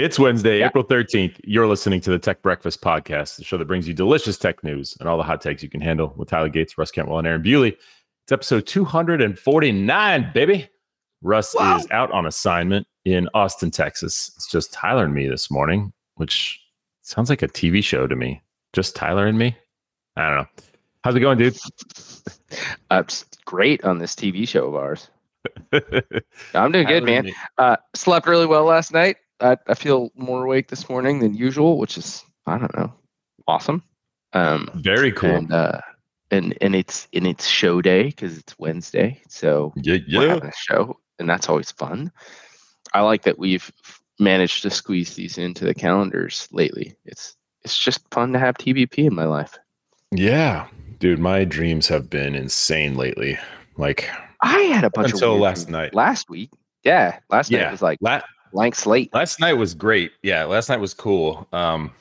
It's Wednesday, yeah. April 13th. You're listening to the Tech Breakfast Podcast, the show that brings you delicious tech news and all the hot takes you can handle with Tyler Gates, Russ Cantwell, and Aaron Bewley. It's episode 249, baby. Russ wow. is out on assignment in Austin, Texas. It's just Tyler and me this morning, which sounds like a TV show to me. Just Tyler and me. I don't know. How's it going, dude? Uh, great on this TV show of ours. I'm doing good, man. Uh, slept really well last night. I, I feel more awake this morning than usual, which is I don't know, awesome. Um, Very cool. And uh, and and it's and it's show day because it's Wednesday, so yeah, yeah. we're having a show, and that's always fun. I like that we've managed to squeeze these into the calendars lately. It's it's just fun to have TBP in my life. Yeah, dude, my dreams have been insane lately. Like I had a bunch until last night. Last week, yeah, last yeah. night was like La- blank slate. Last night was great. Yeah, last night was cool. Um,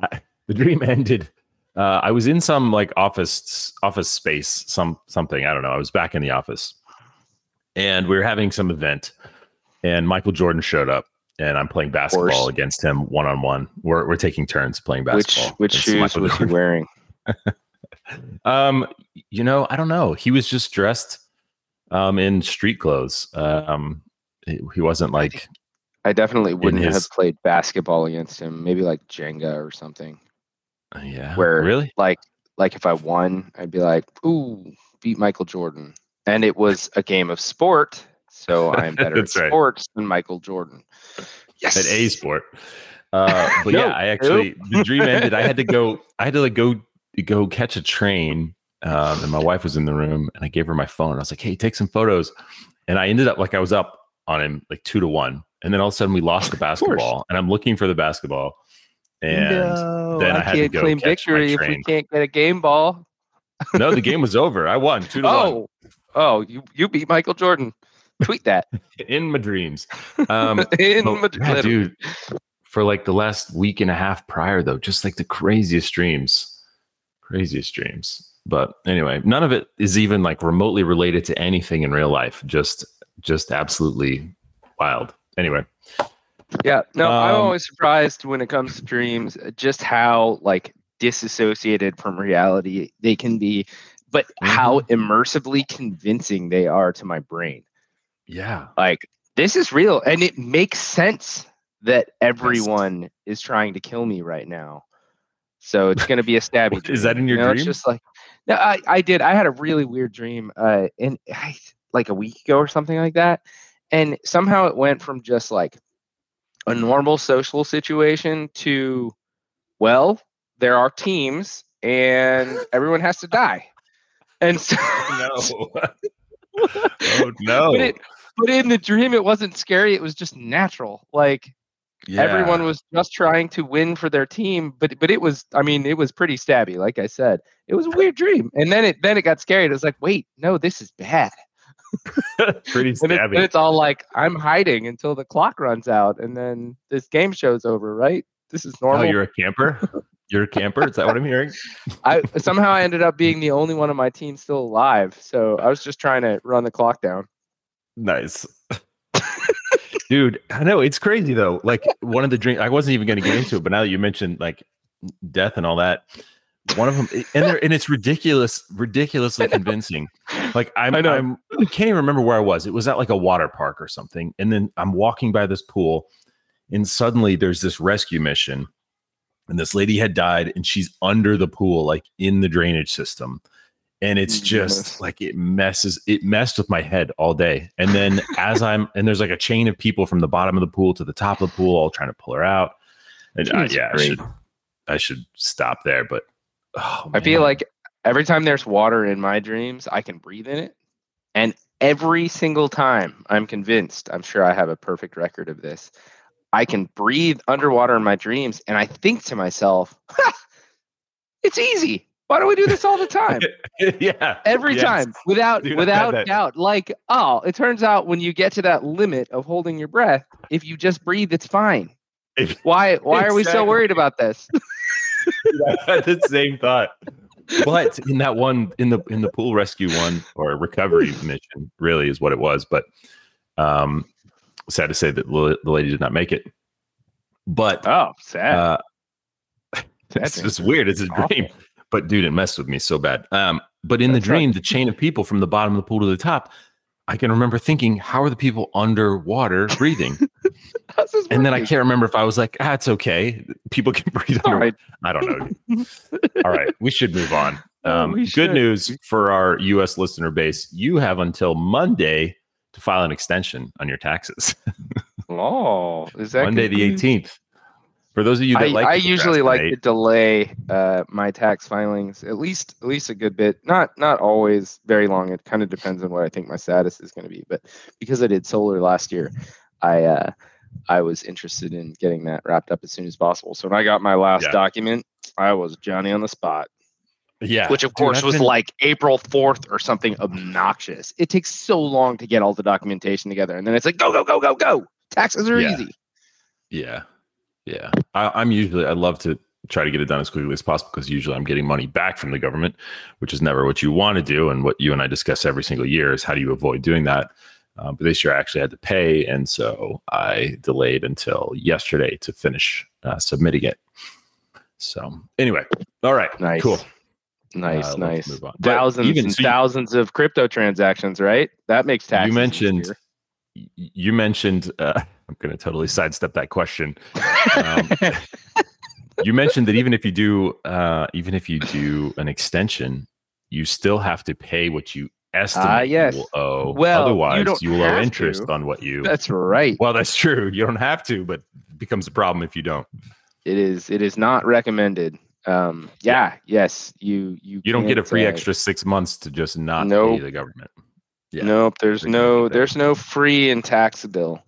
I, the dream ended. Uh, I was in some like office office space, some something I don't know. I was back in the office, and we were having some event, and Michael Jordan showed up, and I'm playing basketball against him one on one. We're we're taking turns playing basketball. Which which shoes Michael was Jordan. he wearing? um, you know, I don't know. He was just dressed um in street clothes. Um, he wasn't like. I definitely wouldn't his... have played basketball against him. Maybe like Jenga or something. Uh, yeah. Where really, like, like if I won, I'd be like, "Ooh, beat Michael Jordan," and it was a game of sport, so I'm better at right. sports than Michael Jordan. Yes, at a sport. Uh, but no, yeah, I actually nope. the dream ended. I had to go. I had to like go go catch a train, um, and my wife was in the room, and I gave her my phone. I was like, "Hey, take some photos," and I ended up like I was up on him like two to one. And then all of a sudden we lost the basketball and I'm looking for the basketball. And no, then I, I had to go claim victory if we can't get a game ball. no, the game was over. I won two to oh. one. Oh, you, you beat Michael Jordan. Tweet that. In my dreams. Um, In my yeah, dude. For like the last week and a half prior though, just like the craziest dreams. Craziest dreams. But anyway, none of it is even like remotely related to anything in real life. Just just absolutely wild. Anyway. Yeah, no, um, I'm always surprised when it comes to dreams just how like disassociated from reality they can be, but mm-hmm. how immersively convincing they are to my brain. Yeah. Like this is real and it makes sense that everyone is trying to kill me right now. So it's going to be a stabby. is that in your you know, dream? It's just like no, I, I did. I had a really weird dream, uh, and I, like a week ago or something like that. And somehow it went from just like a normal social situation to, well, there are teams and everyone has to die. And so, no. oh, no. But, it, but in the dream, it wasn't scary. It was just natural. Like, yeah. everyone was just trying to win for their team but but it was i mean it was pretty stabby like i said it was a weird dream and then it then it got scary it was like wait no this is bad Pretty stabby. and, it, and, it's all like I'm hiding until the clock runs out, and then this game show's over. Right? This is oh, normal. Oh, you're a camper. You're a camper. Is that what I'm hearing? I somehow I ended up being the only one of my team still alive, so I was just trying to run the clock down. Nice. Dude, I know it's crazy though. Like one of the dreams, I wasn't even going to get into it, but now that you mentioned like death and all that, one of them, and they're, and it's ridiculous, ridiculously convincing. Like I'm, I, I'm, I can't even remember where I was. It was at like a water park or something. And then I'm walking by this pool, and suddenly there's this rescue mission, and this lady had died, and she's under the pool, like in the drainage system. And it's just yes. like it messes, it messed with my head all day. And then as I'm, and there's like a chain of people from the bottom of the pool to the top of the pool, all trying to pull her out. And uh, yeah, I should, I should stop there, but Oh, I feel like every time there's water in my dreams, I can breathe in it. And every single time I'm convinced, I'm sure I have a perfect record of this. I can breathe underwater in my dreams. And I think to myself, it's easy. Why don't we do this all the time? yeah. Every yes. time without Dude, without doubt. Like, oh, it turns out when you get to that limit of holding your breath, if you just breathe, it's fine. Why why exactly. are we so worried about this? I had the same thought. But in that one, in the in the pool rescue one or recovery mission, really is what it was. But um, sad to say that the lady did not make it. But oh, sad. Uh, it's just weird. It's a dream. But dude, it messed with me so bad. Um, but in That's the dream, right. the chain of people from the bottom of the pool to the top, I can remember thinking, how are the people underwater breathing? and then I can't remember if I was like, ah, it's okay. People can breathe under. Right. I don't know. All right, we should move on. Oh, um, good news for our U.S. listener base: you have until Monday to file an extension on your taxes. oh, is that Monday the eighteenth? For those of you that I, like, I usually like to delay uh, my tax filings at least at least a good bit. Not not always very long. It kind of depends on what I think my status is going to be. But because I did solar last year, I uh, I was interested in getting that wrapped up as soon as possible. So when I got my last yeah. document, I was Johnny on the spot. Yeah. Which of course was been... like April 4th or something obnoxious. It takes so long to get all the documentation together. And then it's like, go, go, go, go, go. Taxes are yeah. easy. Yeah. Yeah, I, am usually I love to try to get it done as quickly as possible because usually I'm getting money back from the government, which is never what you want to do. And what you and I discuss every single year is how do you avoid doing that. Uh, but this year I actually had to pay, and so I delayed until yesterday to finish uh, submitting it. So anyway, all right, nice. cool. Nice, uh, nice. Thousands even, and so you, thousands of crypto transactions, right? That makes taxes. You mentioned you mentioned uh, i'm going to totally sidestep that question um, you mentioned that even if you do uh, even if you do an extension you still have to pay what you estimate uh, yes. you will owe well otherwise you, you will owe interest to. on what you that's right well that's true you don't have to but it becomes a problem if you don't it is it is not recommended um yeah, yeah. yes you you you don't get a free uh, extra six months to just not nope. pay the government yeah. Nope. There's no there's no free and taxable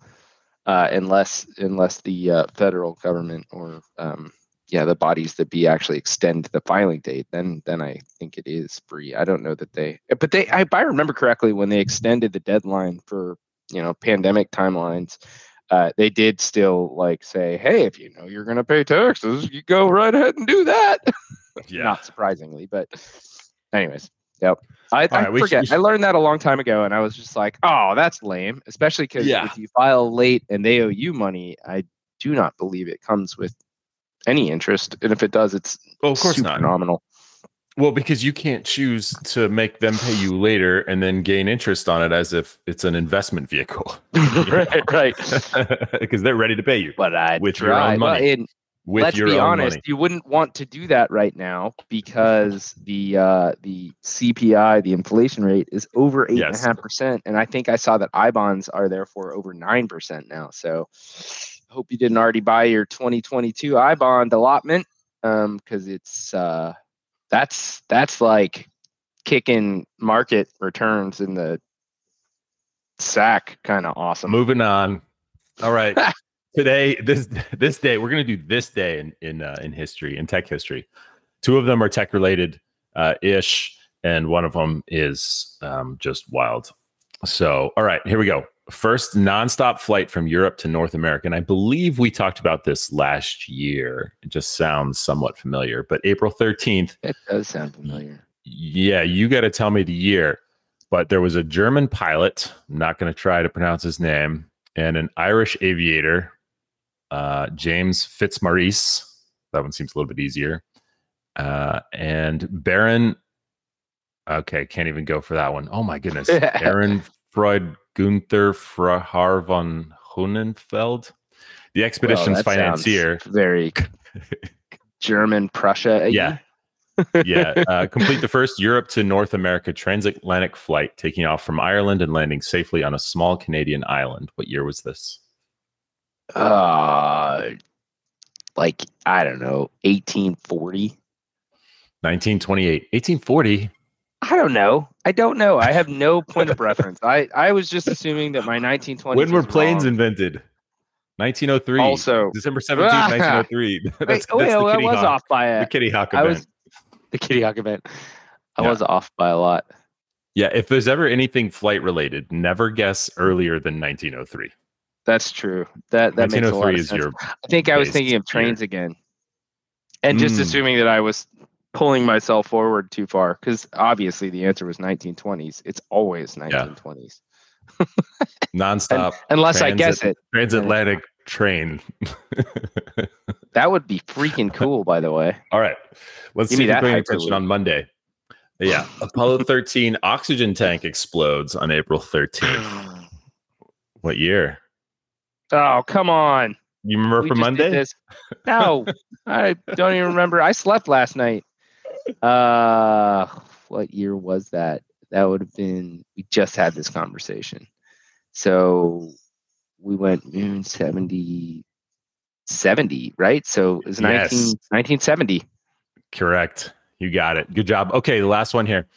uh, unless unless the uh, federal government or um, yeah the bodies that be actually extend the filing date. Then then I think it is free. I don't know that they but they I, if I remember correctly when they extended the deadline for you know pandemic timelines. Uh, they did still like say, "Hey, if you know you're going to pay taxes, you go right ahead and do that." yeah. Not surprisingly, but anyways, yep. I, I right, forget. Should, I learned that a long time ago, and I was just like, "Oh, that's lame." Especially because yeah. if you file late and they owe you money, I do not believe it comes with any interest, and if it does, it's well, of course not nominal. Well, because you can't choose to make them pay you later and then gain interest on it as if it's an investment vehicle. right, right. Because they're ready to pay you, but I with your own money. Well, with let's be honest, money. you wouldn't want to do that right now because the uh, the CPI, the inflation rate, is over eight and a half percent, and I think I saw that I bonds are therefore over nine percent now. So, hope you didn't already buy your 2022 I bond allotment because um, it's uh, that's that's like kicking market returns in the sack, kind of awesome. Moving on. All right. today this this day we're going to do this day in in uh, in history in tech history. Two of them are tech related uh, ish and one of them is um, just wild. So all right here we go. First nonstop flight from europe to north america and i believe we talked about this last year. It just sounds somewhat familiar but april 13th it does sound familiar. Yeah you got to tell me the year but there was a german pilot i'm not going to try to pronounce his name and an irish aviator uh, James Fitzmaurice. That one seems a little bit easier. Uh, and Baron. Okay, can't even go for that one. Oh my goodness. Baron Freud Gunther Frahar von Hunenfeld, the expedition's well, financier. Very German Prussia. Yeah. yeah. Uh, complete the first Europe to North America transatlantic flight, taking off from Ireland and landing safely on a small Canadian island. What year was this? Uh like I don't know, 1840. 1928. 1840. I don't know. I don't know. I have no point of reference. I, I was just assuming that my 1920s. When were planes wrong. invented? 1903. Also, December 17th, 1903. that's, Wait, that's oh, yeah, well, I was Hawk, off by a, the Kitty Hawk event. Was, the Kitty Hawk event. I yeah. was off by a lot. Yeah, if there's ever anything flight related, never guess earlier than 1903. That's true. That that makes a lot of sense. I think I was thinking of trains year. again, and just mm. assuming that I was pulling myself forward too far because obviously the answer was 1920s. It's always 1920s. Yeah. nonstop. Unless I guess it. Transatlantic train. That would be freaking cool, by the way. All right. Let's Give see if paying attention on Monday. Yeah. Apollo 13 oxygen tank explodes on April 13th. What year? Oh, come on. You remember We from Monday? No, I don't even remember. I slept last night. Uh, what year was that? That would have been. We just had this conversation. So we went moon 70, 70, right? So it was 19, Yes. 1970. Correct. You got it. Good job. Okay, the last one here.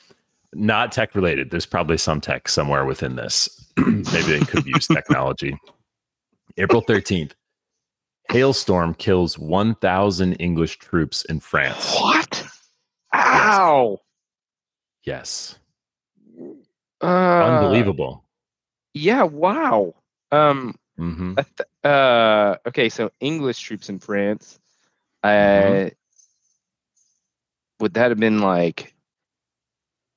Not tech related. There's probably some tech somewhere within this. Maybe they could use technology. April 13th. Hailstorm kills 1,000 English troops in France. What? Ow! Yes. Uh, Unbelievable. Yeah. Wow. Um. hmm th- uh. Okay. So English troops in France. Uh. Mhm. Would that have been like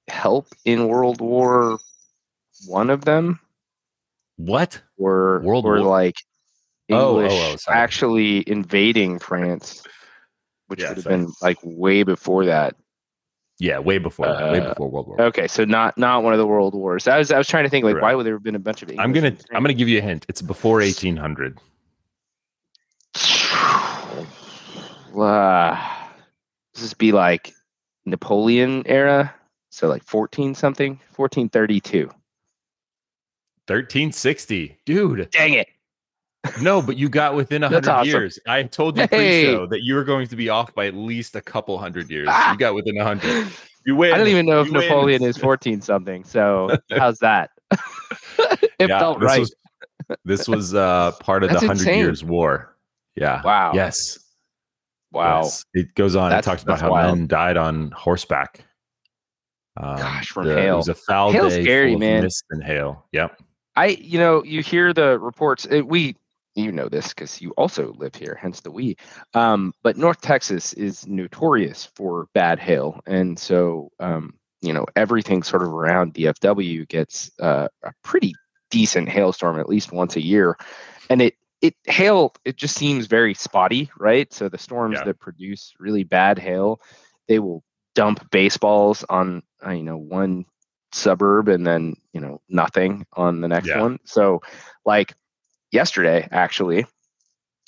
help in World War One of them, What? were World or War- like Oh, oh, English oh, actually invading France, which Yeah, would have sorry. been like way before that. Yeah, way before that. Way Uh, before World War. Okay, so not not one of the world wars. I was I was trying to think like why would there have been a bunch of English I'm gonna I'm gonna give you a hint. It's before 1800. Uh, this be like Napoleon era? So like 14 something, 1432. 1360. Dude. Dang it. No, but you got within a hundred awesome. years. I told you Hey. pre-show that you were going to be off by at least a couple hundred years. Ah. You got within a hundred. You win. I don't even know if win. Napoleon is 14 something. So how's that? it Yeah, felt this right. Was, this was uh, part of That's the Hundred. Years War. Yeah. wow. Yes. Wow. Yes. It goes on. That's- it talks about how wild. men died on horseback. Um, Gosh, from the- It hail. was a foul Hail's day scary, full of man. mist and hail. Yep. I, you know, you hear the reports. uh we, you know this because you also live here, hence the we. Um, but North Texas is notorious for bad hail, and so um, you know everything sort of around DFW gets uh, a pretty decent hailstorm at least once a year, and it it hail it just seems very spotty, right? So the storms Yeah. that produce really bad hail, they will dump baseballs on uh, you know one suburb and then you know nothing on the next Yeah. one. So like yesterday actually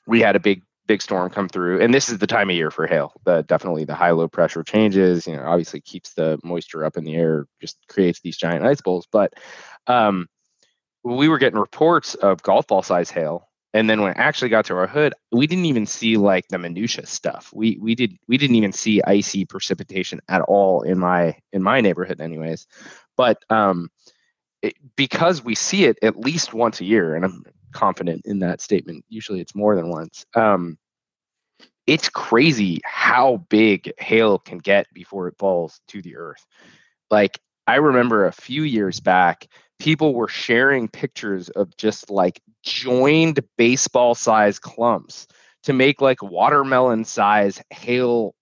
we had a big big storm come through and this is the time of year for hail the definitely the high low pressure changes you know obviously keeps the moisture up in the air just creates these giant ice bowls. But um we were getting reports of golf ball size hail and then when it actually got to our hood we didn't even see like the minutia stuff. We we did we didn't even see icy precipitation at all in my in my neighborhood anyways but um it, because we see it at least once a year and i'm confident in that statement usually it's more than once um it's crazy how big hail can get before it falls to the earth. Like i remember a few years back people were sharing pictures of just like joined baseball size clumps to make like watermelon size hail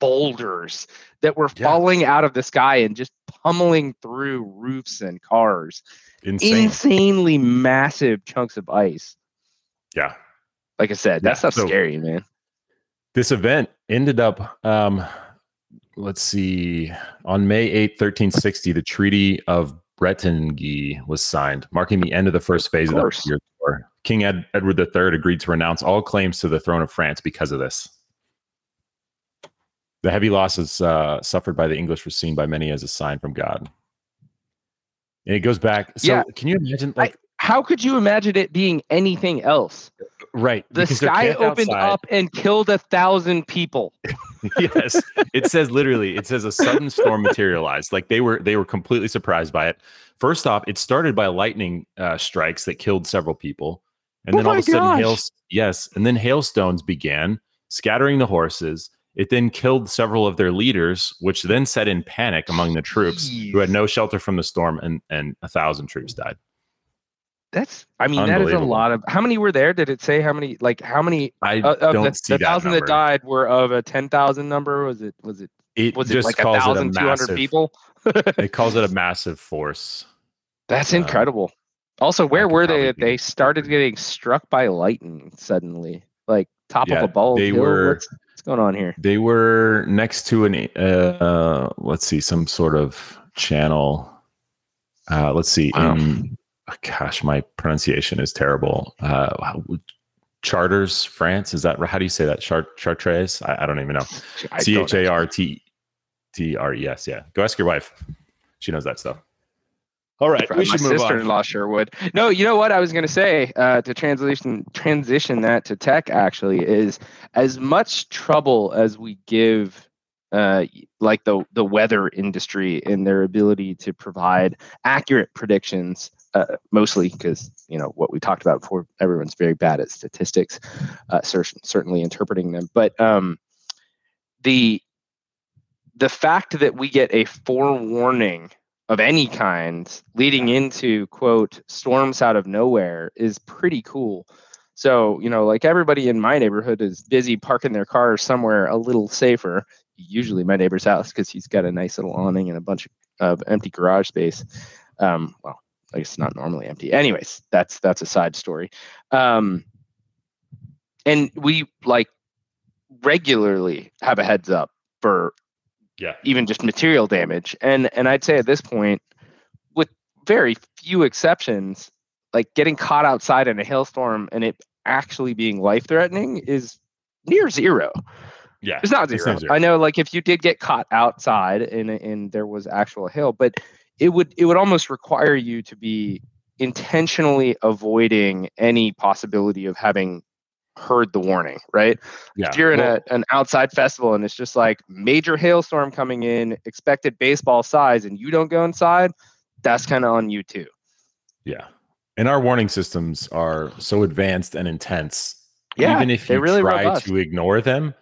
boulders that were Yeah. falling out of the sky and just pummeling through roofs and cars Insane. insanely massive chunks of ice yeah. like i said Yeah, that stuff's so- scary man This event ended up, um, let's see, on May 8, 1360, the Treaty of Bretigny was signed, marking the end of the first phase of, course. the Year War. King Ed- Edward III agreed to renounce all claims to the throne of France because of this. The heavy losses uh, suffered by the English were seen by many as a sign from God. And it goes back. So, Yeah. can you imagine? Like, how could you imagine it being anything else right? the sky opened outside. up and killed a thousand people yes it says literally it says a sudden storm materialized like they were they were completely surprised by it first off it started by lightning uh, strikes that killed several people and Oh then all of a sudden hail yes and then hailstones began scattering the horses it then killed several of their leaders which then set in panic among the troops who had no shelter from the storm and and a thousand troops died. That's i mean that is a lot of how many were there? Did it say how many like how many i uh, of don't the, see the that thousand that died were of a 10,000 number? Was it was it it was it just like a calls it a thousand two hundred massive people? it calls it a massive force. That's Um, incredible. Also, where were they? be- They started getting struck by lightning suddenly, like top Yeah, of a ball. they hill. were- what's going on here? They were next to an uh let's see, some sort of channel. Uh let's see. Wow. In gosh, my pronunciation is terrible. Uh Charters, France. Is that how do you say that? Chart Chartres? I, I don't even know. C H A R T T R E S. Yeah. Go ask your wife. She knows that stuff. All right. My We should move on. sister-in-law sure would. No, you know what I was going to say uh, to transition transition that to tech. Actually, is as much trouble as we give, uh, like the the weather industry in their ability to provide accurate predictions. Uh, mostly because you know what we talked about before. Everyone's very bad at statistics, uh, cer- certainly interpreting them. But um, the the fact that we get a forewarning of any kind leading into quote storms out of nowhere is pretty cool. So, you know, like everybody in my neighborhood is busy parking their cars somewhere a little safer, usually my neighbor's house because he's got a nice little awning and a bunch of, of empty garage space. Um, well, I guess not normally empty. Anyways, that's that's a side story. Um, and we like regularly have a heads up for Yeah. even just material damage. And and I'd say at this point, with very few exceptions, like getting caught outside in a hailstorm and it actually being life threatening is near zero. Yeah. It's not It's not zero. I know, like if you did get caught outside and and there was actual hail, but it would it would almost require you to be intentionally avoiding any possibility of having heard the warning, right? Yeah. If you're in Well, a, an outside festival and it's just like major hailstorm coming in, expected baseball size, and you don't go inside, that's kind of on you too. Yeah. And our warning systems are so advanced and intense. Yeah, even if you really try robust. to ignore them,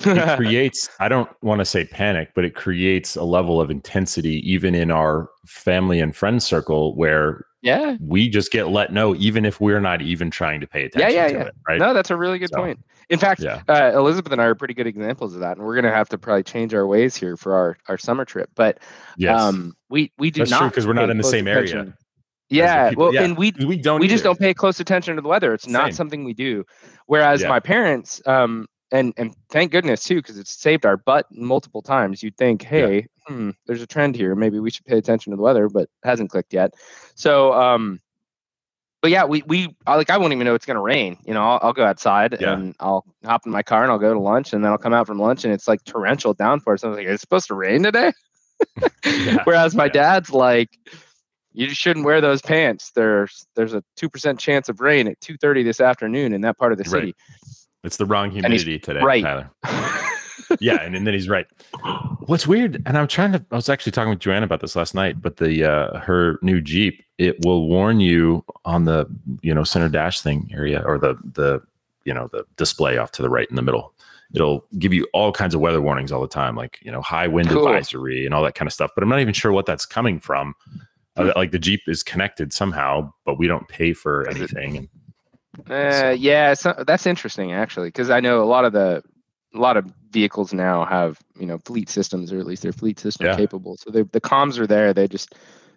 it creates, I don't want to say panic, but it creates a level of intensity even in our family and friend circle where yeah, we just get let know, even if we're not even trying to pay attention yeah, to yeah. it. Right. no, that's a really good So, point. In fact, yeah. uh, Elizabeth and I are pretty good examples of that, and we're going to have to probably change our ways here for our, our summer trip. But Yes. um, we we do That's not true, 'cause we're not in the same area attention. as Yeah, people- well, yeah. and we we don't we just don't pay close attention to the weather. It's not something we do. Whereas Yeah. my parents, um, and and thank goodness too, because it's saved our butt multiple times. You'd think, hey, hmm, there's a trend here. Maybe we should pay attention to the weather, but it hasn't clicked yet. So, um, but yeah, we we I- like I won't even know it's gonna rain. You know, I'll, I'll go outside Yeah. and I'll hop in my car and I'll go to lunch, and then I'll come out from lunch and it's like torrential downpour. So I was like, it's supposed to rain today. Yeah, Whereas my yeah. dad's like, you shouldn't wear those pants. There's there's a two percent chance of rain at two thirty this afternoon in that part of the Right. It's the wrong humidity today, right. Tyler. yeah, and, and then he's right. What's weird, and I'm trying to. I was actually talking with Joanna about this last night, but the uh, her new Jeep it will warn you on the you know center dash thing area or the the you know the display off to the right in the middle. It'll give you all kinds of weather warnings all the time, like you know high wind Cool. advisory and all that kind of stuff. But I'm not even sure what that's coming from. Hmm. Uh, like the Jeep is connected somehow, but we don't pay for anything. Uh, yeah, so that's interesting actually, because I know a lot of the a lot of vehicles now have you know fleet systems, or at least they're fleet system Yeah. capable. So they, the comms are there. They just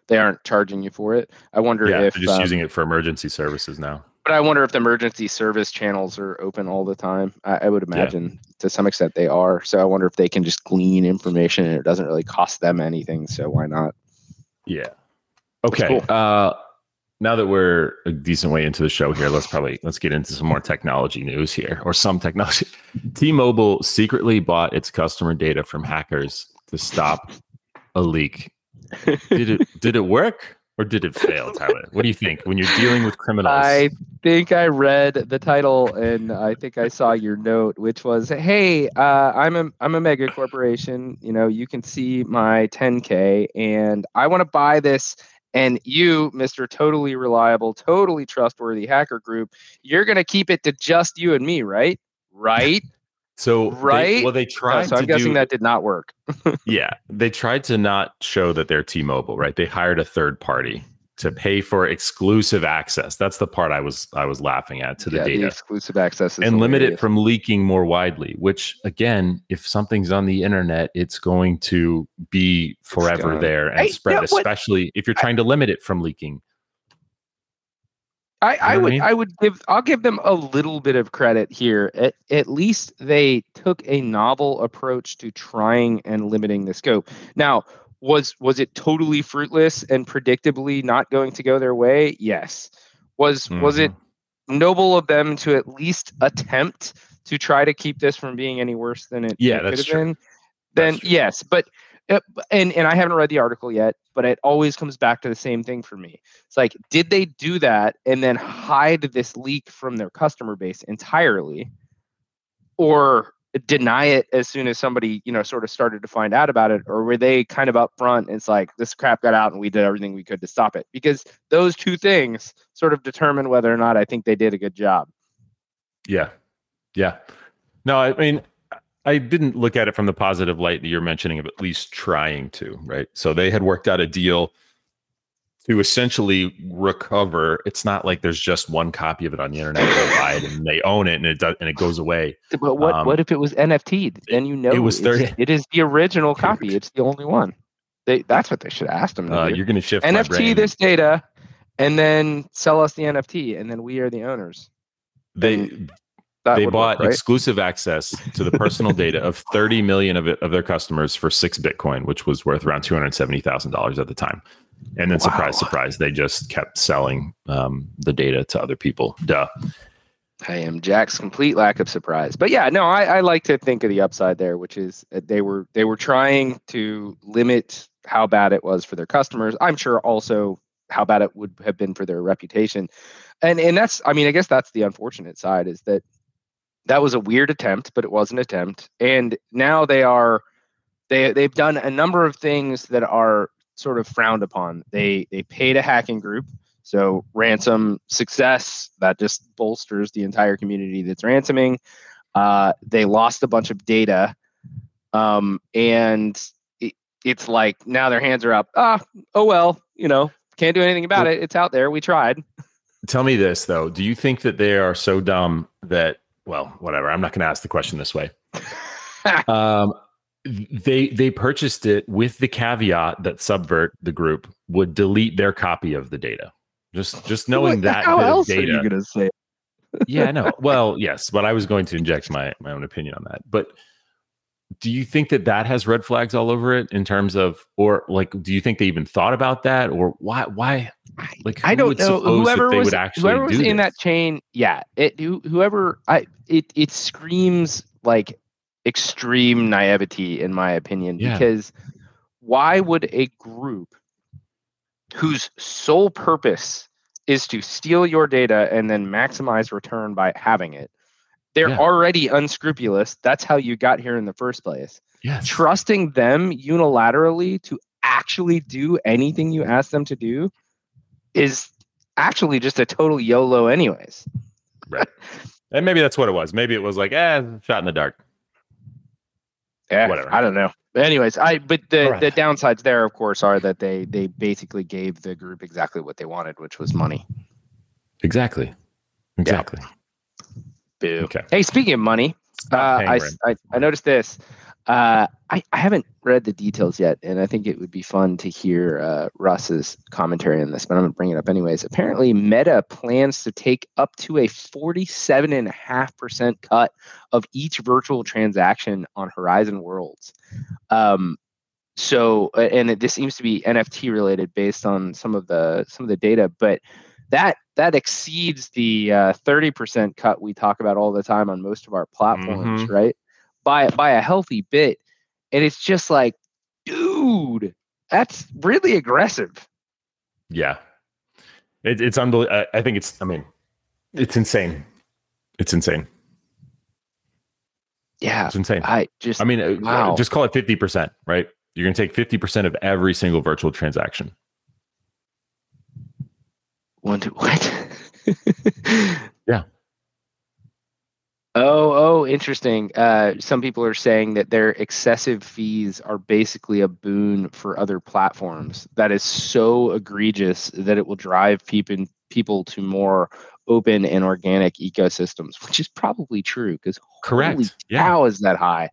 they aren't charging you for it. I wonder yeah, if they're just um, using it for emergency services now. But I wonder if the emergency service channels are open all the time. I, I would imagine to some extent they are. So I wonder if they can just glean information and it doesn't really cost them anything. So why not? Yeah. Okay. cool. Uh, now that we're a decent way into the show here, let's probably let's get into some more technology news here, or some technology. T-Mobile secretly bought its customer data from hackers to stop a leak. Did it did it work or did it fail, Tyler? What do you think when you're dealing with criminals? I think I read the title and I think I saw your note, which was, "Hey, uh, I'm a I'm a mega corporation. You know, you can see my 10k, and I want to buy this." And you, Mr. Totally Reliable, Totally Trustworthy Hacker Group, you're gonna keep it to just you and me, right? Right? so they- right? well, they tried so I'm to guessing do, that did not work. Yeah, they tried to not show that they're T-Mobile, right? They hired a third party to pay for exclusive access. That's the part I was I was laughing at to the yeah, data. the exclusive access is and limit it from leaking more widely, which again, if something's on the internet, it's going to be forever there and Hey, spread, yeah, what- especially if you're trying to limit it from leaking. I, I would I, mean? I, would give I'll give them a little bit of credit here. At at least they took a novel approach to trying and limiting the scope. Now, was was it totally fruitless and predictably not going to go their way? Yes. Was mm-hmm. was it mm-hmm. noble of them to at least attempt to try to keep this from being any worse than it, yeah, it could have true. been? Then yes, but uh, and and I haven't read the article yet, but it always comes back to the same thing for me. It's like, did they do that and then hide this leak from their customer base entirely, or deny it as soon as somebody you know sort of started to find out about it, or were they kind of upfront? It's like this crap got out and we did everything we could to stop it because those two things sort of determine whether or not I think they did a good job. Yeah, yeah. No, I mean I didn't look at it from the positive light that you're mentioning of at least trying to, right? So they had worked out a deal to essentially recover. It's not like there's just one copy of it on the internet and they own it and it does, and it goes away. But what um, what if it was NFT? Then you know it was 30. It is the original copy. It's the only one. They that's what they should ask them. Uh, you're going to shift NFT this data, and then sell us the NFT, and then we are the owners. They they bought work, right? exclusive access to the personal data of 30 million of, it, of their customers for six Bitcoin, which was worth around $270,000 at the time. And then, wow. surprise, surprise, they just kept selling um, the data to other people. Duh. I am Jack's complete lack of surprise. But yeah, no, I, I like to think of the upside there, which is they were they were trying to limit how bad it was for their customers. I'm sure also how bad it would have been for their reputation. And and that's I mean, I guess that's the unfortunate side is that that was a weird attempt, but it was an attempt. And now they are they they've done a number of things that are sort of frowned upon. They they paid a hacking group, so ransom success that just bolsters the entire community that's ransoming. Uh, they lost a bunch of data, um, and it, it's like now their hands are up. Ah, oh well, you know, can't do anything about it. It's out there. We tried. Tell me this though: Do you think that they are so dumb that well, whatever. I'm not going to ask the question this way. um, they they purchased it with the caveat that Subvert, the group, would delete their copy of the data. Just just knowing that how bit else of data. Are you going to say? yeah, no. Well, yes, but I was going to inject my my own opinion on that. But do you think that that has red flags all over it in terms of or like do you think they even thought about that or why why like I don't know whoever was whoever was in that chain yeah it whoever I it it screams like extreme naivety in my opinion yeah. because why would a group whose sole purpose is to steal your data and then maximize return by having it they're yeah. already unscrupulous. That's how you got here in the first place. Yes. Trusting them unilaterally to actually do anything you ask them to do is actually just a total YOLO, anyways. Right. and maybe that's what it was. Maybe it was like, eh, shot in the dark. Yeah, whatever. I don't know. But anyways, I but the right. the downsides there, of course, are that they they basically gave the group exactly what they wanted, which was money. Exactly. Exactly. Yeah. Boo. Okay. Hey, speaking of money, uh, I, I, I noticed this. Uh, I, I haven't read the details yet, and I think it would be fun to hear uh, Russ's commentary on this, but I'm going to bring it up anyways. Apparently, Meta plans to take up to a 47.5% cut of each virtual transaction on Horizon Worlds. Um, so, and it, this seems to be NFT related based on some of the some of the data, but that that exceeds the uh, 30% cut we talk about all the time on most of our platforms, mm-hmm. right? By by a healthy bit. And it's just like, dude, that's really aggressive. Yeah. It, it's unbelievable. I, think it's, I mean, it's insane. It's insane. Yeah. It's insane. I just, I mean, uh, wow. just call it 50%, right? You're going to take 50% of every single virtual transaction. One, two, what? yeah. Oh, oh, interesting. Uh, some people are saying that their excessive fees are basically a boon for other platforms. That is so egregious that it will drive people people to more open and organic ecosystems, which is probably true. Because correct, yeah. how is that high?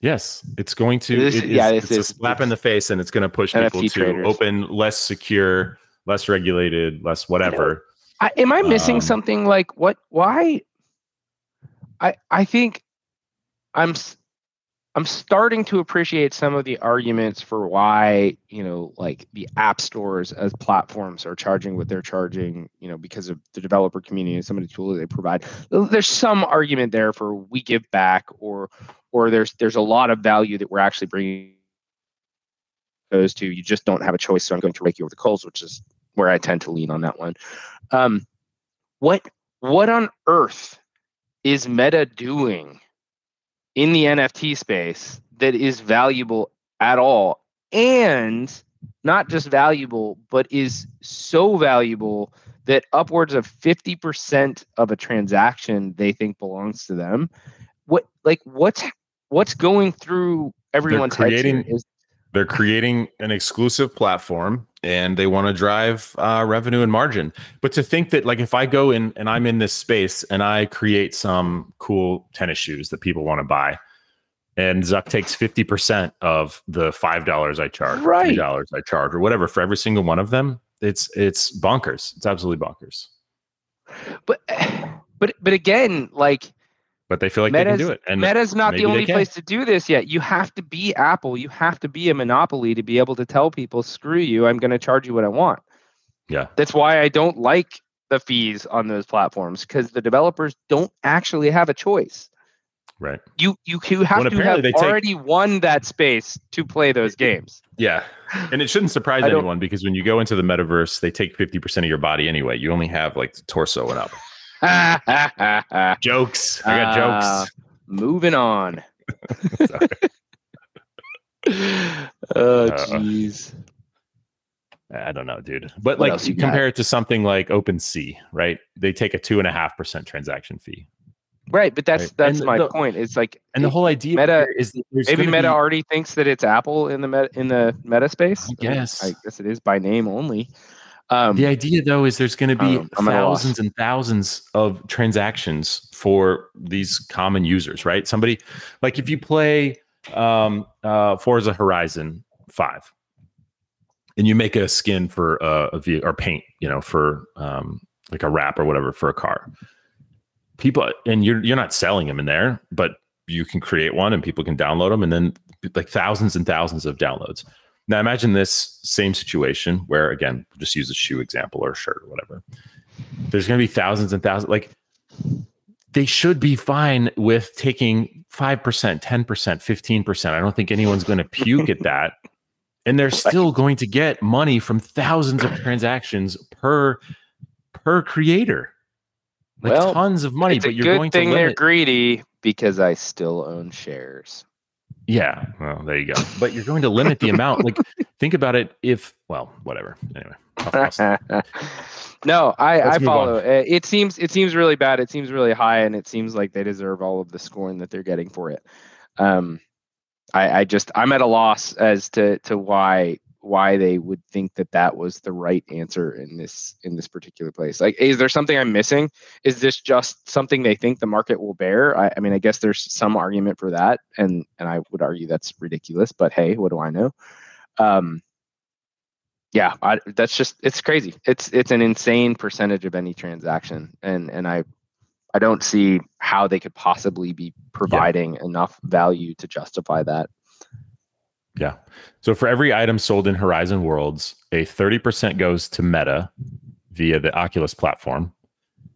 Yes, it's going to. This, it is, yeah, it's is, a slap in the face, and it's going to push NFT people to traders. open, less secure less regulated, less whatever. I, am I missing Um, something? Like what? Why? I I think I'm I'm starting to appreciate some of the arguments for why you know like the app stores as platforms are charging what they're charging. You know because of the developer community and some of the tools they provide. There's some argument there for we give back or or there's there's a lot of value that we're actually bringing goes to you just don't have a choice so i'm going to rake you over the coals which is where i tend to lean on that one um, what what on earth is meta doing in the nft space that is valuable at all and not just valuable but is so valuable that upwards of 50% of a transaction they think belongs to them? What like what's what's going through everyone's creating- is They're creating an exclusive platform and they want to drive uh, revenue and margin. But to think that, like, if I go in and I'm in this space and I create some cool tennis shoes that people want to buy, and Zuck takes 50% of the $5 I charge, Right. $3 I charge, or whatever for every single one of them, it's it's bonkers. It's absolutely bonkers. but but but again like But they feel like they can do it. And Meta's not the only place to do this yet. You have to be Apple. You have to be a monopoly to be able to tell people, screw you, I'm going to charge you what I want. Yeah. That's why I don't like the fees on those platforms because the developers don't actually have a choice. right. You you, you have Well, to have they take- already won that space to play those games. Yeah. And it shouldn't surprise anyone because when you go into the metaverse, they take 50% of your body anyway. You only have like the torso and up. Jokes. I got Ah. jokes. Moving on. Oh Uh, jeez. I don't know, dude. But What like you got? compare it to something like OpenSea, right? They take a two and a half percent transaction fee. Right, but that's Right. that's And my the- point. It's like And the whole idea Meta- is maybe Meta be- already thinks that it's Apple in the meta in the Meta space. I mean, guess. I guess it is by name only. Um, the idea though is there's going to be Um, I'm at a loss. thousands and thousands of transactions for these common users, right? Somebody like if you play um, uh, Forza Horizon Five, and you make a skin for a, a vehicle or paint, you know, for um, like a wrap or whatever for a car. People and you're you're not selling them in there, but you can create one and people can download them, and then like thousands and thousands of downloads. Now imagine this same situation where again, just use a shoe example or a shirt or whatever. There's going to be thousands and thousands. Like they should be fine with taking five percent, ten percent, fifteen percent. I don't think anyone's going to puke at that, and they're still going to get money from thousands of transactions per per creator. Like Well, tons of money, but you're good going to thing they're limit. greedy because I still own shares. Yeah, well, there you go. But you're going to limit the amount. Like, think about it. If well, whatever. Anyway, no, I, I move on. follow. Uh, It seems it seems really bad. It seems really high, and it seems like they deserve all of the scorn that they're getting for it. Um, I, I just I'm at a loss as to to why why they would think that that was the right answer in this in this particular place. Like, is there something I'm missing? Is this just something they think the market will bear? I, I mean, I guess there's some argument for that, and and I would argue that's ridiculous. But hey, what do I know? Um, yeah, I, that's just it's crazy. It's it's an insane percentage of any transaction, and and I I don't see how they could possibly be providing enough value to justify that. Yeah. So for every item sold in Horizon Worlds, a 30% goes to Meta via the Oculus platform.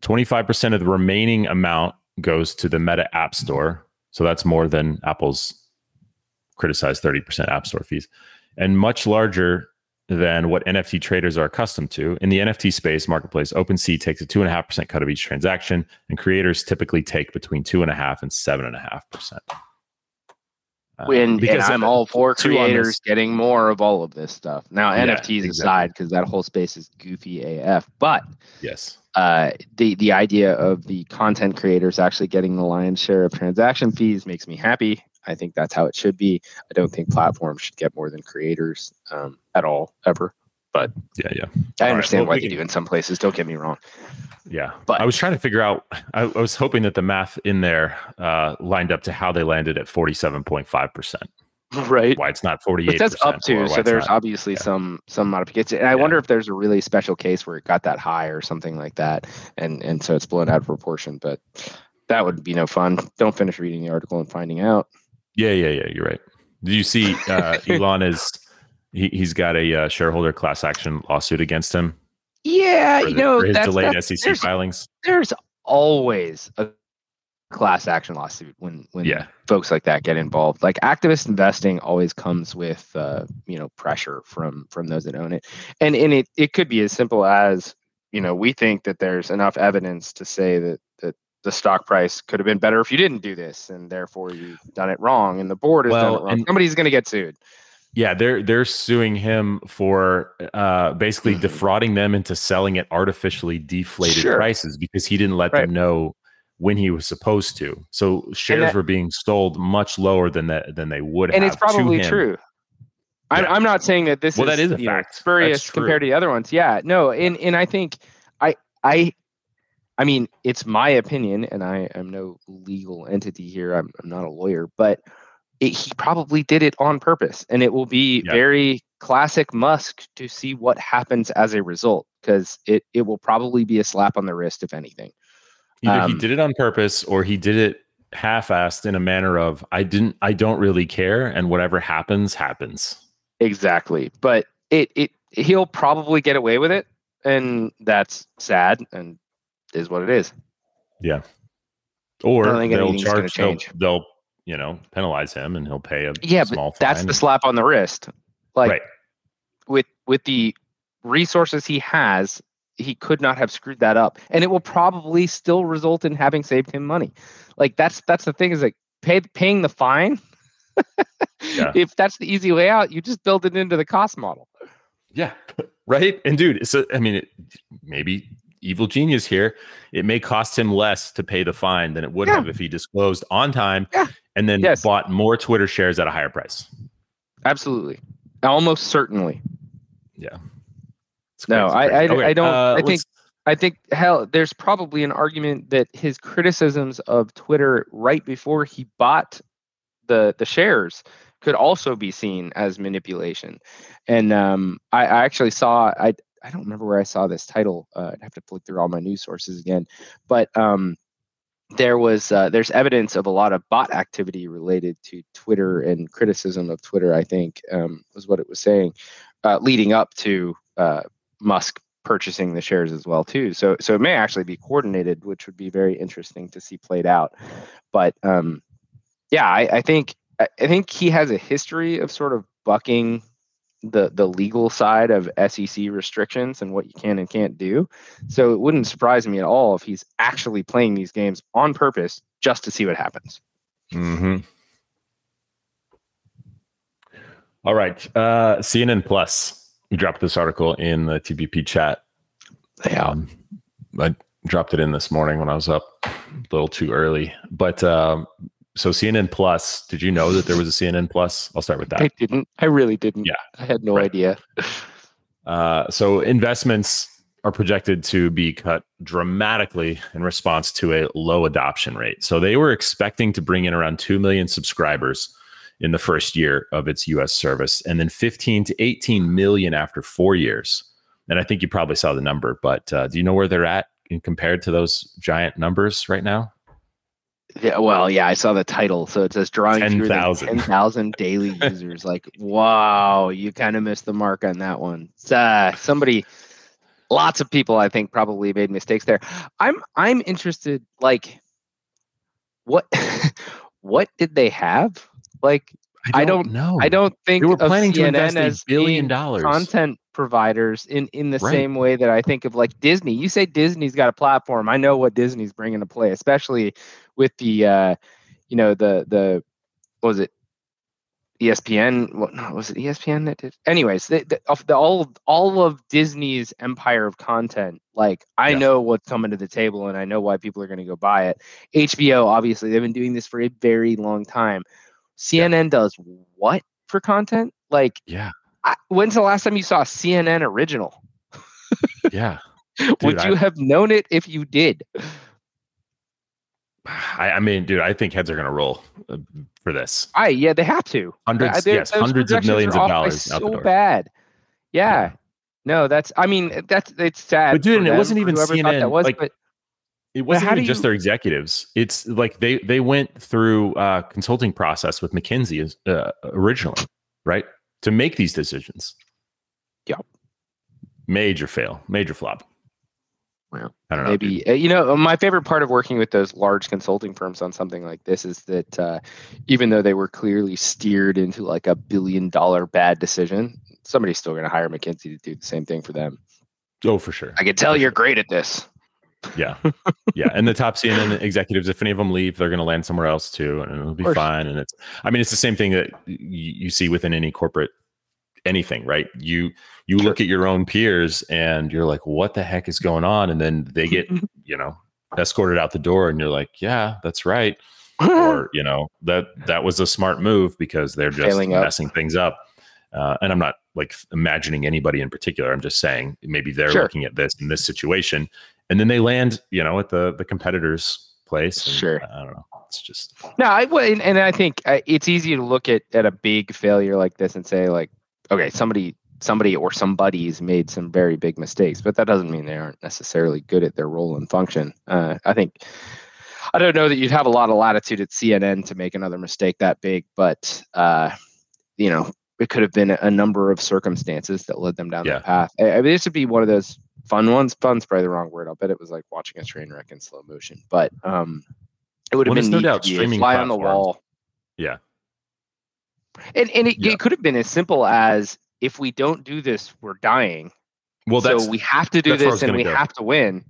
25% of the remaining amount goes to the Meta App Store. So that's more than Apple's criticized 30% App Store fees. And much larger than what NFT traders are accustomed to. In the NFT space marketplace, OpenSea takes a 2.5% cut of each transaction, and creators typically take between 2.5 and 7.5%. Uh, and, because and I'm all for creators getting more of all of this stuff. Now Yeah, NFTs exactly. aside, because that whole space is goofy AF. But Yes. uh, the the idea of the content creators actually getting the lion's share of transaction fees makes me happy. I think that's how it should be. I don't think platforms should get more than creators um, at all ever. But yeah, yeah. I right, understand well, why they can- do in some places. Don't get me wrong. Yeah, But- I was trying to figure out. I, I was hoping that the math in there uh, lined up to how they landed at forty-seven point five percent. right. why it's not 48 It says up to, so there's obviously yeah. some some modification. And I Yeah. wonder if there's a really special case where it got that high or something like that, and and so it's blown out of proportion. But that would be no fun. Don't finish reading the article and finding out. yeah yeah yeah you're right did you see uh elon is he, he's got a uh, shareholder class action lawsuit against him Yeah, you know, for his that's, delayed that's- sec there's, filings there's always a class action lawsuit when when Yeah. folks like that get involved. Like activist investing always comes with uh, you know pressure from from those that own it, and and it it could be as simple as you know we think that there's enough evidence to say that that the stock price could have been better if you didn't do this, and therefore you've done it wrong, and the board has done it wrong. Somebody's going to get sued. Yeah they're they're suing him for uh basically Mhm. defrauding them into selling at artificially deflated Sure. prices because he didn't let Right. them know when he was supposed to so shares that- were being sold much lower than that than they would and have And it's probably true. I'm, Yeah. I'm not saying that this Well, is, that is a know, fact. That's spurious compared to the other ones. Yeah, no, and and I think I I I mean it's my opinion, and I am no legal entity here. I'm, I'm not a lawyer, but it, he probably did it on purpose, and it will be Yeah. very classic Musk to see what happens as a result, because it it will probably be a slap on the wrist if anything. Either he Um, did it on purpose or he did it half-assed in a manner of I didn't I don't really care and whatever happens happens. Exactly. But it it he'll probably get away with it and that's sad and is what it is. Yeah. Or they'll charge they'll, change. they'll you know penalize him and he'll pay a Yeah, small but that's the slap on the wrist. Like right. with with the resources he has, he could not have screwed that up. And it will probably still result in having saved him money. Like that's that's the thing is like pay, paying the fine. Yeah. If that's the easy way out, you just build it into the cost model. Yeah. Right. And dude, so I mean, it, maybe evil genius here. It may cost him less to pay the fine than it would Yeah. have if he disclosed on time Yeah. and then Yes. bought more Twitter shares at a higher price. Absolutely. Almost certainly. Yeah. No, crazy, I- crazy. I- I don't- I think- I think hell, there's probably an argument that his criticisms of Twitter right before he bought the the shares could also be seen as manipulation. And um, I, I actually saw I I don't remember where I saw this title. Uh, I'd have to flick through all my news sources again, but um, there was uh, there's evidence of a lot of bot activity related to Twitter and criticism of Twitter. I think um, was what it was saying, uh, leading up to uh, Musk purchasing the shares as well too. So so it may actually be coordinated, which would be very interesting to see played out. But um, yeah, I, I think I I think he has a history of sort of bucking the the legal side of SEC restrictions and what you can and can't do. So it wouldn't surprise me at all if he's actually playing these games on purpose just to see what happens. Mm-hmm. All right. Uh, CNN Plus. We dropped this article in the TPP chat. Yeah. Um, I dropped it in this morning when I was up a little too early. But um, so CNN Plus, did you know that there was a CNN Plus? I'll start with that. I didn't. I really didn't. Yeah. I had no Right. idea. Uh, so investments are projected to be cut dramatically in response to a low adoption rate. So they were expecting to bring in around 2 million subscribers in the first year of its US service and then 15 to 18 million after 4 years. And I think you probably saw the number, but uh, do you know where they're at in compared to those giant numbers right now? Yeah, well, yeah, I saw the title. So it says drawing fewer than 10,000. 10,000 daily users. like, wow, you kind of missed the mark on that one. Uh, somebody, lots of people, I think, probably made mistakes there. I'm, I'm interested. Like, what, what did they have? Like, I don't- know. I don't think They were of planning to CNN invest a billion dollars. content providers in in the Right. same way that I think of like Disney. You say Disney's got a platform. I know what Disney's bringing to play, especially with the uh, you know the the what was it ESPN? What no, was it ESPN that did? Anyways, the, the, of the, all of, all of Disney's empire of content. Like I Yeah. know what's coming to the table, and I know why people are going to go buy it. HBO, obviously, they've been doing this for a very long time. CNN does what for content? Like, Yeah. When's the last time you saw a CNN original? Yeah. Would you I- have known it if you did? I, I mean, dude, I think heads are gonna roll uh, for this. I yeah, they have to. Hundreds, yes, hundreds of millions of dollars So bad. Yeah. Yeah. No, that's. I mean, that's it's sad. But dude, and it wasn't even CNN, That was, like, but It wasn't even just you- their executives. It's like they they went through uh consulting process with McKinsey uh, originally, right, to make these decisions. Yep. Major fail, major flop. Well, I don't know. maybe uh, you know my favorite part of working with those large consulting firms on something like this is that uh, even though they were clearly steered into like a billion dollar bad decision somebody's still going to hire mckinsey to do the same thing for them Oh, for sure. i can tell For you're sure. great at this Yeah, yeah. And the top CNN executives, if any of them leave, they're going to land somewhere else too, and it'll be fine. And it's, I mean, it's the same thing that you, you see within any corporate anything, right? You you look at your own peers, and you're like, what the heck is going on? And then they get, you know, escorted out the door, and you're like, yeah, that's right. or you know that that was a smart move because they're just Failing up. messing things up uh, and i'm not like imagining anybody in particular i'm just saying maybe they're Sure. looking at this in this situation and then they land you know at the the competitor's place and Sure. i don't know it's just No, I well, and, and I think uh, it's easy to look at at a big failure like this and say like, okay, somebody somebody or somebody's made some very big mistakes, but that doesn't mean they aren't necessarily good at their role and function. Uh, I think I don't know that you'd have a lot of latitude at CNN to make another mistake that big, but uh, you know, it could have been a number of circumstances that led them down Yeah. that path. I, I mean, this would be one of those fun ones. Fun's probably the wrong word. I'll bet it was like watching a train wreck in slow motion, but um, it would have Well, been no doubt streaming fly on the wall. Yeah. And and it, Yeah. it could have been as simple as if we don't do this, we're dying. well that's so we have to do that's where I was this and we go. have to win.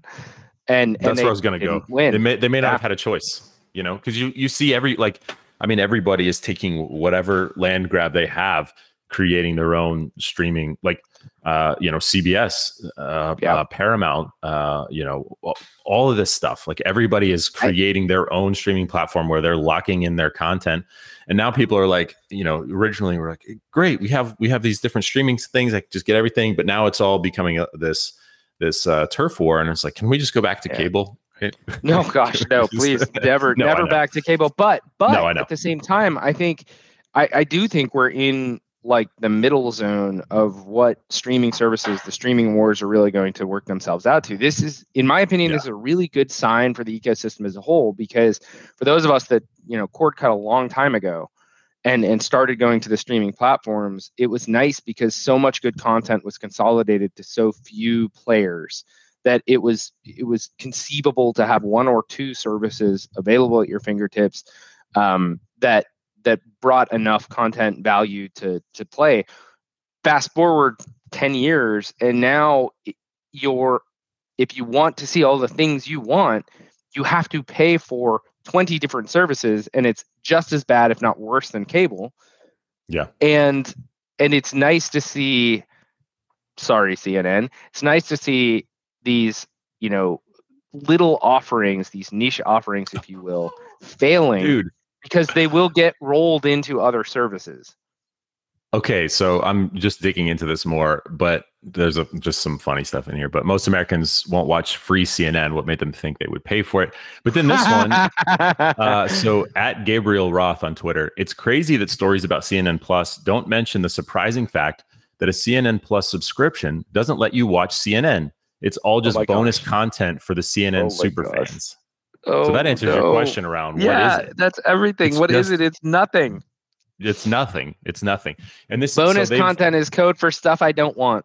And and that's they where i was going to go win. they may they may not Yeah. have had a choice you know because you you see every like i mean everybody is taking whatever land grab they have creating their own streaming like uh you know cbs uh, Yeah. uh paramount uh you know all- of this stuff. Like everybody is creating their own streaming platform where they're locking in their content. And now people are like you know originally we're like great we have we have these different streaming things i can just get everything. But now it's all becoming a, this this uh turf war and it's like can we just go back to Yeah. cable? No, gosh, no, please, never, No, never back to cable. But, but No, at the same time, I think, I, I do think we're in like the middle zone of what streaming services, the streaming wars, are really going to work themselves out to. This is, in my opinion, Yeah. this is a really good sign for the ecosystem as a whole because for those of us that you know cord cut a long time ago. And, and started going to the streaming platforms it was nice because so much good content was consolidated to so few players that it was it was conceivable to have one or two services available at your fingertips um, that that brought enough content value to to play. Fast forward ten years, and now you're if you want to see all the things you want, you have to pay for twenty different services, and it's just as bad, if not worse, than cable. Yeah. and and it's nice to see. Sorry, CNN. It's nice to see these, you know, little offerings, these niche offerings, if you will, failing dude because they will get rolled into other services. Okay, so I'm just digging into this more, but there's a, just some funny stuff in here. But most Americans won't watch free CNN. What made them think they would pay for it? But then this one, uh, so at Gabriel Roth on Twitter, it's crazy that stories about CNN Plus don't mention the surprising fact that a CNN Plus subscription doesn't let you watch CNN. It's all just my bonus gosh. content for the CNN Oh my super gosh. fans. Oh, So that answers your question around Yeah, what is it? that's everything. It's What is just- it? It's nothing. It's nothing. It's nothing. And this Bonus so content is code for stuff I don't want.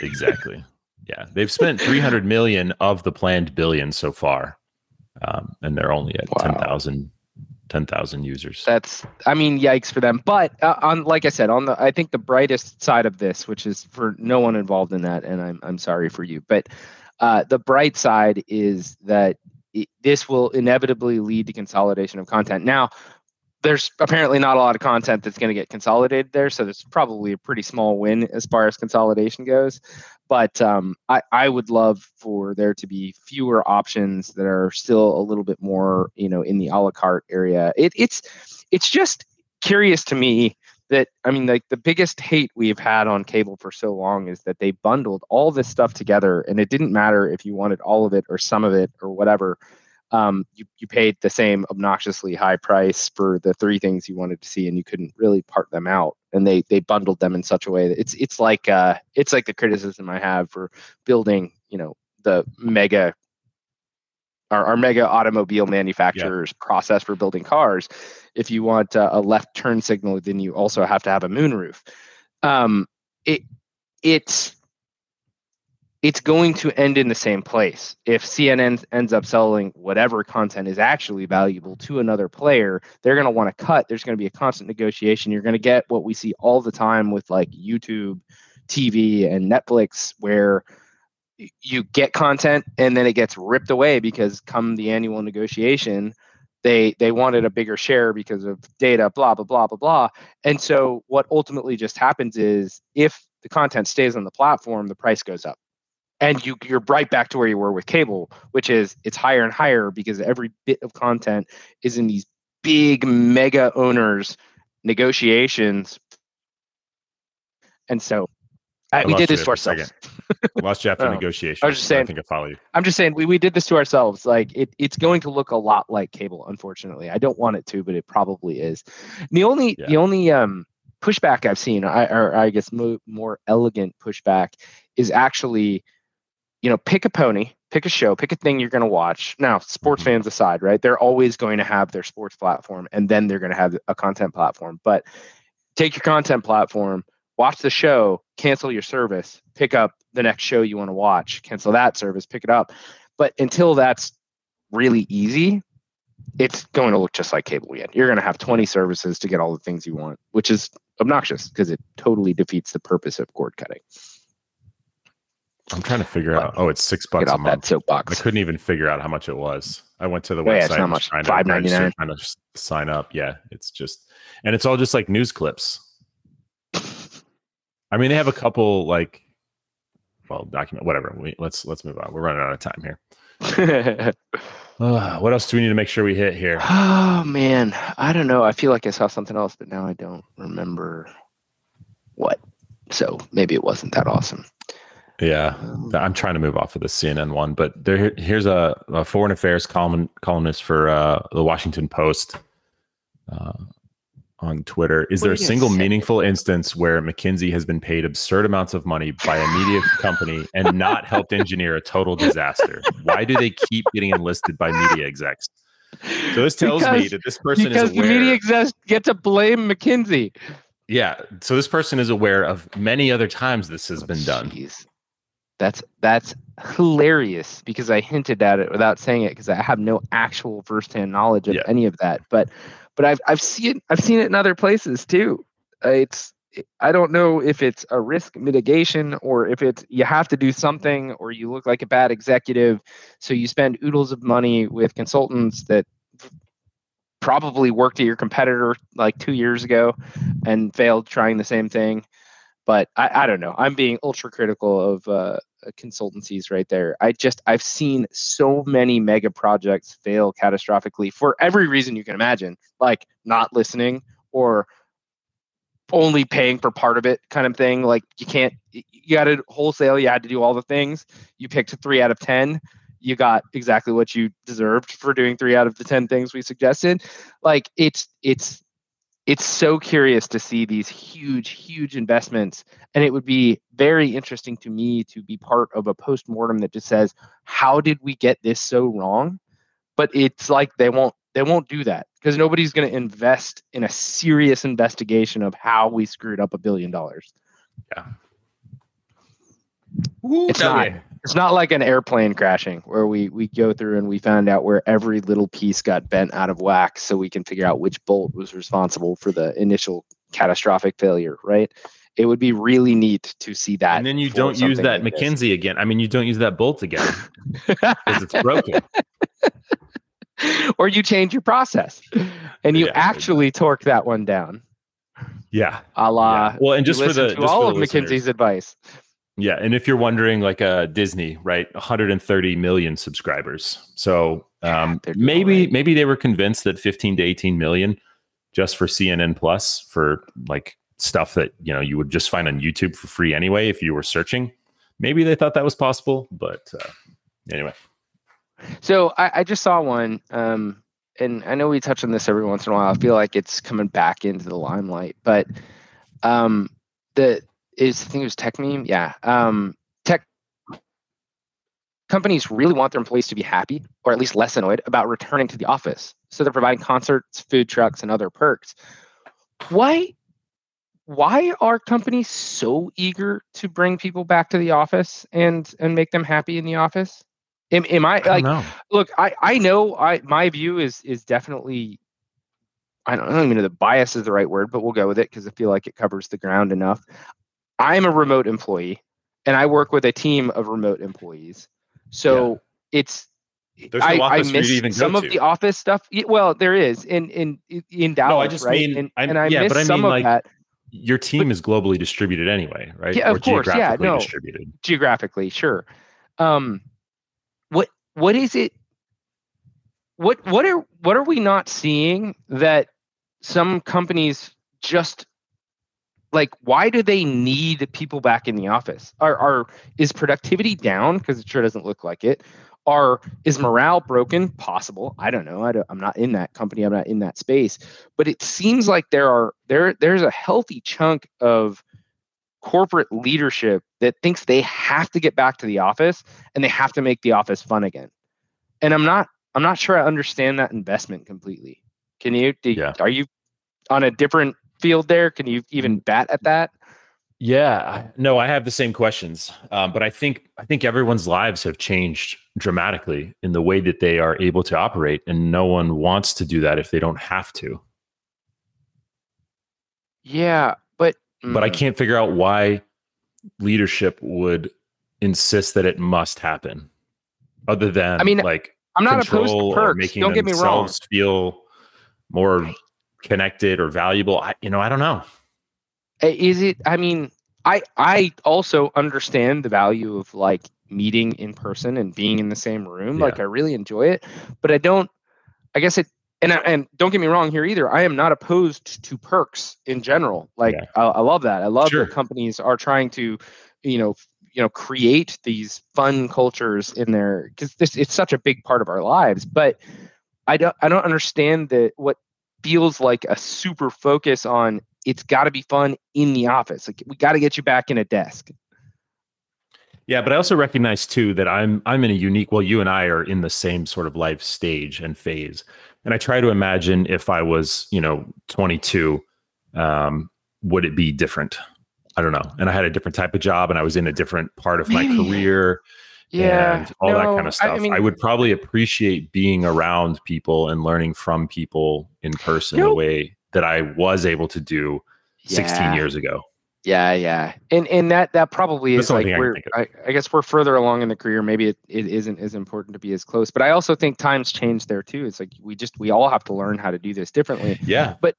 Exactly. Yeah, they've spent 300 million of the planned billion so far, um, and they're only at Wow. 10,000 10,000 users. That's, I mean, yikes for them. But uh, on, like I said, on the, I think the brightest side of this, which is for no one involved in that, and I'm, I'm sorry for you, but uh, the bright side is that it, this will inevitably lead to consolidation of content. Now, there's apparently not a lot of content that's going to get consolidated there, so there's probably a pretty small win as far as consolidation goes. But um, I, I would love for there to be fewer options that are still a little bit more, you know, in the a la carte area. It, it's it's just curious to me that I mean, like the biggest hate we've had on cable for so long is that they bundled all this stuff together, and it didn't matter if you wanted all of it or some of it or whatever. um, you, you paid the same obnoxiously high price for the three things you wanted to see and you couldn't really part them out and they they bundled them in such a way that it's it's like uh it's like the criticism i have for building you know the mega our, our mega automobile manufacturers yeah. process for building cars if you want uh, a left turn signal then you also have to have a moonroof um it it's it's going to end in the same place. If CNN ends up selling whatever content is actually valuable to another player, they're going to want to cut. There's going to be a constant negotiation. You're going to get what we see all the time with like YouTube, TV, and Netflix, where you get content and then it gets ripped away because come the annual negotiation, they they wanted a bigger share because of data, blah blah blah blah blah. And so what ultimately just happens is if the content stays on the platform, the price goes up and you you're right back to where you were with cable which is it's higher and higher because every bit of content is in these big mega owners negotiations and so I, we did this to ourselves lost you after oh, negotiation i was just saying i think i follow you i'm just saying we, we did this to ourselves like it, it's going to look a lot like cable unfortunately i don't want it to but it probably is the only yeah. the only um pushback i've seen I, or i guess mo- more elegant pushback is actually you know, pick a pony, pick a show, pick a thing you're going to watch. Now, sports mm-hmm. fans aside, right? They're always going to have their sports platform and then they're going to have a content platform. But take your content platform, watch the show, cancel your service, pick up the next show you want to watch, cancel that service, pick it up. But until that's really easy, it's going to look just like cable again. You're going to have 20 services to get all the things you want, which is obnoxious because it totally defeats the purpose of cord cutting. I'm trying to figure out. Oh, it's six bucks a month. That soapbox. I couldn't even figure out how much it was. I went to the oh, website. Yeah, it's not much. Ninety nine. Trying to sign up. Yeah, it's just, and it's all just like news clips. I mean, they have a couple like, well, document whatever. We let's let's move on. We're running out of time here. uh, what else do we need to make sure we hit here? Oh man, I don't know. I feel like I saw something else, but now I don't remember what. So maybe it wasn't that awesome. Yeah, um, I'm trying to move off of the CNN one, but there here's a, a foreign affairs column, columnist for uh, the Washington Post uh, on Twitter. Is there a single meaningful instance where McKinsey has been paid absurd amounts of money by a media company and not helped engineer a total disaster? Why do they keep getting enlisted by media execs? So this tells because, me that this person because is aware. the media execs get to blame McKinsey. Yeah, so this person is aware of many other times this has oh, been done. Jeez. That's that's hilarious because I hinted at it without saying it because I have no actual firsthand knowledge of yeah. any of that. But but I've I've seen I've seen it in other places too. It's I don't know if it's a risk mitigation or if it's you have to do something or you look like a bad executive, so you spend oodles of money with consultants that probably worked at your competitor like two years ago and failed trying the same thing but I, I don't know. I'm being ultra critical of uh, consultancies right there. I just I've seen so many mega projects fail catastrophically for every reason you can imagine, like not listening or only paying for part of it kind of thing. Like you can't you got to wholesale, you had to do all the things. You picked three out of ten. You got exactly what you deserved for doing three out of the ten things we suggested. Like it's it's it's so curious to see these huge, huge investments. And it would be very interesting to me to be part of a post mortem that just says, how did we get this so wrong? But it's like they won't they won't do that because nobody's going to invest in a serious investigation of how we screwed up a billion dollars. Yeah. Ooh, it's not. It's not like an airplane crashing where we we go through and we found out where every little piece got bent out of whack, so we can figure out which bolt was responsible for the initial catastrophic failure. Right? It would be really neat to see that. And then you don't use that like McKinsey this. again. I mean, you don't use that bolt again because it's broken. or you change your process and you yeah, actually torque that one down. Yeah. A la yeah. well, and just for the just all of McKinsey's advice. Yeah, and if you're wondering, like uh, Disney, right, 130 million subscribers. So um, maybe right. maybe they were convinced that 15 to 18 million just for CNN Plus for like stuff that you know you would just find on YouTube for free anyway if you were searching. Maybe they thought that was possible, but uh, anyway. So I, I just saw one, um, and I know we touch on this every once in a while. I feel like it's coming back into the limelight, but um, the is I think it was Techmeme. yeah. Um, tech companies really want their employees to be happy, or at least less annoyed about returning to the office. So they're providing concerts, food trucks, and other perks. Why? Why are companies so eager to bring people back to the office and and make them happy in the office? Am, am I, I like? know. Look, I I know I my view is is definitely. I don't, I don't even know the bias is the right word, but we'll go with it because I feel like it covers the ground enough. I'm a remote employee, and I work with a team of remote employees. So it's There's no I, I office for you miss to even some of to. the office stuff. Well, there is in in in Dallas, No, I just right? mean- and, and I yeah, miss but I some mean, of like, that Your team is globally distributed anyway, right? Yeah, of or course, yeah, geographically no. distributed. geographically, sure. Um, what what is it? What what are what are we not seeing that some companies just like? Why do they need people back in the office? Are are is productivity down because it sure doesn't look like it? Are is morale broken? Possible. I don't know. I don't, I'm not in that company. I'm not in that space. But it seems like there are there there's a healthy chunk of corporate leadership that thinks they have to get back to the office and they have to make the office fun again. And I'm not I'm not sure I understand that investment completely. Can you do, Yeah. are you on a different field there? Can you even bat at that? Yeah, no, I have the same questions, um, but I think I think everyone's lives have changed dramatically in the way that they are able to operate, and no one wants to do that if they don't have to. Yeah, but But I mm, can't figure out why leadership would insist that it must happen, other than I mean, like I'm not opposed to or making Don't get me wrong. themselves feel more connected or valuable. I, you know, I don't know. Uh, Is it I mean, I I also understand the value of like meeting in person and being in the same room. Like I really enjoy it, but I don't I guess it and I- and don't get me wrong here either. I am not opposed to perks in general. Like Yeah. I, I love that. I love Sure. that companies are trying to, you know, you know, create these fun cultures in there because this it's such a big part of our lives. But I don't I don't understand that what feels like a super focus on it's got to be fun in the office. Like we got to get you back in a desk. Yeah, but I also recognize too that I'm I'm in a unique. Well, you and I are in the same sort of life stage and phase, and I try to imagine if I was, you know, 22, um, would it be different? I don't know. And I had a different type of job, and I was in a different part of my Maybe. Career and all that kind of stuff. I, mean, would probably appreciate being around people and learning from people in person the way that I was able to do 16 years ago. Yeah, yeah, and and that that probably That's is like I we're. think I, I guess we're further along in the career. Maybe it, it isn't as important to be as close, but I also think times change there too. It's like we just we all have to learn how to do this differently. Yeah. But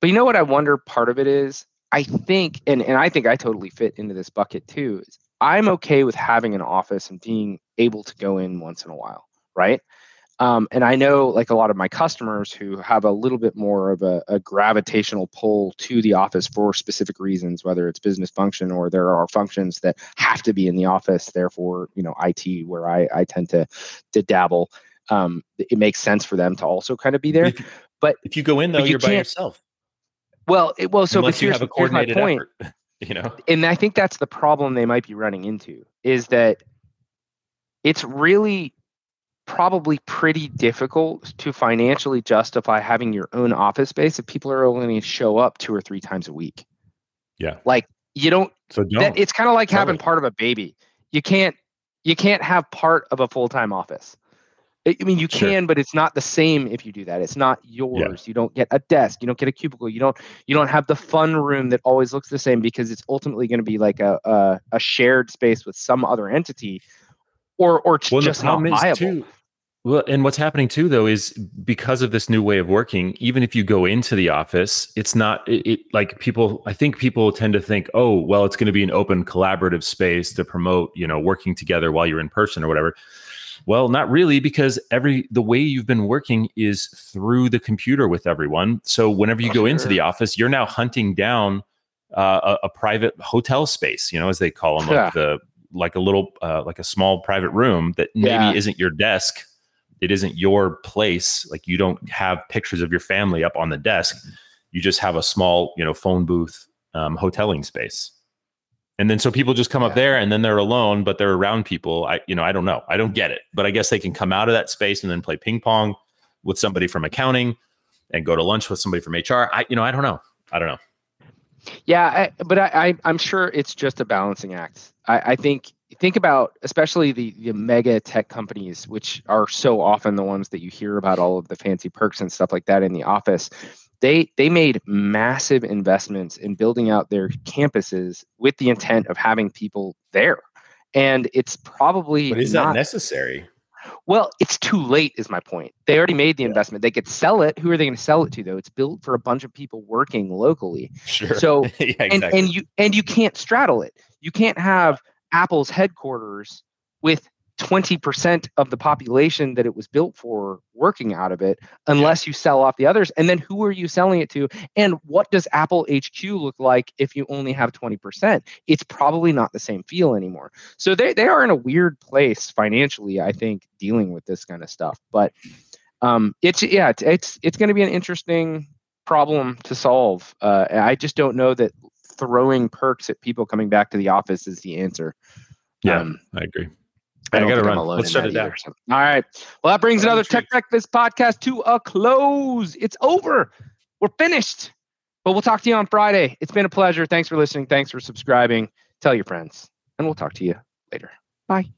but you know what I wonder part of it is I think and, and I think I totally fit into this bucket too, is I'm okay with having an office and being able to go in once in a while, right? Um, and I know like a lot of my customers who have a little bit more of a, a gravitational pull to the office for specific reasons, whether it's business function or there are functions that have to be in the office, therefore, you know, IT where I, I tend to to dabble. Um, it makes sense for them to also kind of be there. If, but- if you go in though, you you're by yourself. Well, it, well, so but unless you here's, have a here's my point, effort. You know? and I think that's the problem they might be running into is that it's really probably pretty difficult to financially justify having your own office space if people are only going to show up two or three times a week. Yeah. Like you don't So don't. that, it's kind of like having Totally. part of a baby. You can't you can't have part of a full-time office. I mean, you Sure. can, but it's not the same if you do that. It's not yours. You don't get a desk. You don't get a cubicle. You don't. You don't have the fun room that always looks the same because it's ultimately going to be like a, a a shared space with some other entity, or or well, just not viable. too. Well, and what's happening too, though, is because of this new way of working. Even if you go into the office, it's not it, it like people. I think people tend to think, oh, well, it's going to be an open, collaborative space to promote, you know, working together while you're in person or whatever. Well, not really, because every the way you've been working is through the computer with everyone. So whenever you Oh, go into the office, you're now hunting down uh, a, a private hotel space, you know, as they call them, Yeah. like the like a little uh, like a small private room that maybe Yeah. isn't your desk it isn't your place. Like you don't have pictures of your family up on the desk. You just have a small, you know, phone booth, um, hoteling space. And then so people just come up there and then they're alone, but they're around people. I, you know, I don't know. I don't get it. But I guess they can come out of that space and then play ping pong with somebody from accounting and go to lunch with somebody from HR. I, you know, I don't know. I don't know. Yeah, I, but I, I, am sure it's just a balancing act. I, I think think about especially the, the mega tech companies, which are so often the ones that you hear about all of the fancy perks and stuff like that in the office. They they made massive investments in building out their campuses with the intent of having people there, and it's probably but is not, that necessary? Well, it's too late, is my point. They already made the yeah. investment. They could sell it. Who are they going to sell it to, though? It's built for a bunch of people working locally. Sure. So yeah, exactly. and, and you and you can't straddle it. You can't have Apple's headquarters with 20% of the population that it was built for working out of it unless you sell off the others. And then who are you selling it to? And what does apple hq look like if you only have 20% it's probably not the same feel anymore. So they, they are in a weird place financially i think dealing with this kind of stuff. But um, it's yeah it's it's, it's going to be an interesting problem to solve. Uh, i just don't know that throwing perks at people coming back to the office is the answer. Yeah um, i agree I, I gotta run. Let's shut it down. All right. Well, that brings another Tech Breakfast podcast to a close. It's over. We're finished. But we'll talk to you on Friday. It's been a pleasure. Thanks for listening. Thanks for subscribing. Tell your friends, and we'll talk to you later. Bye.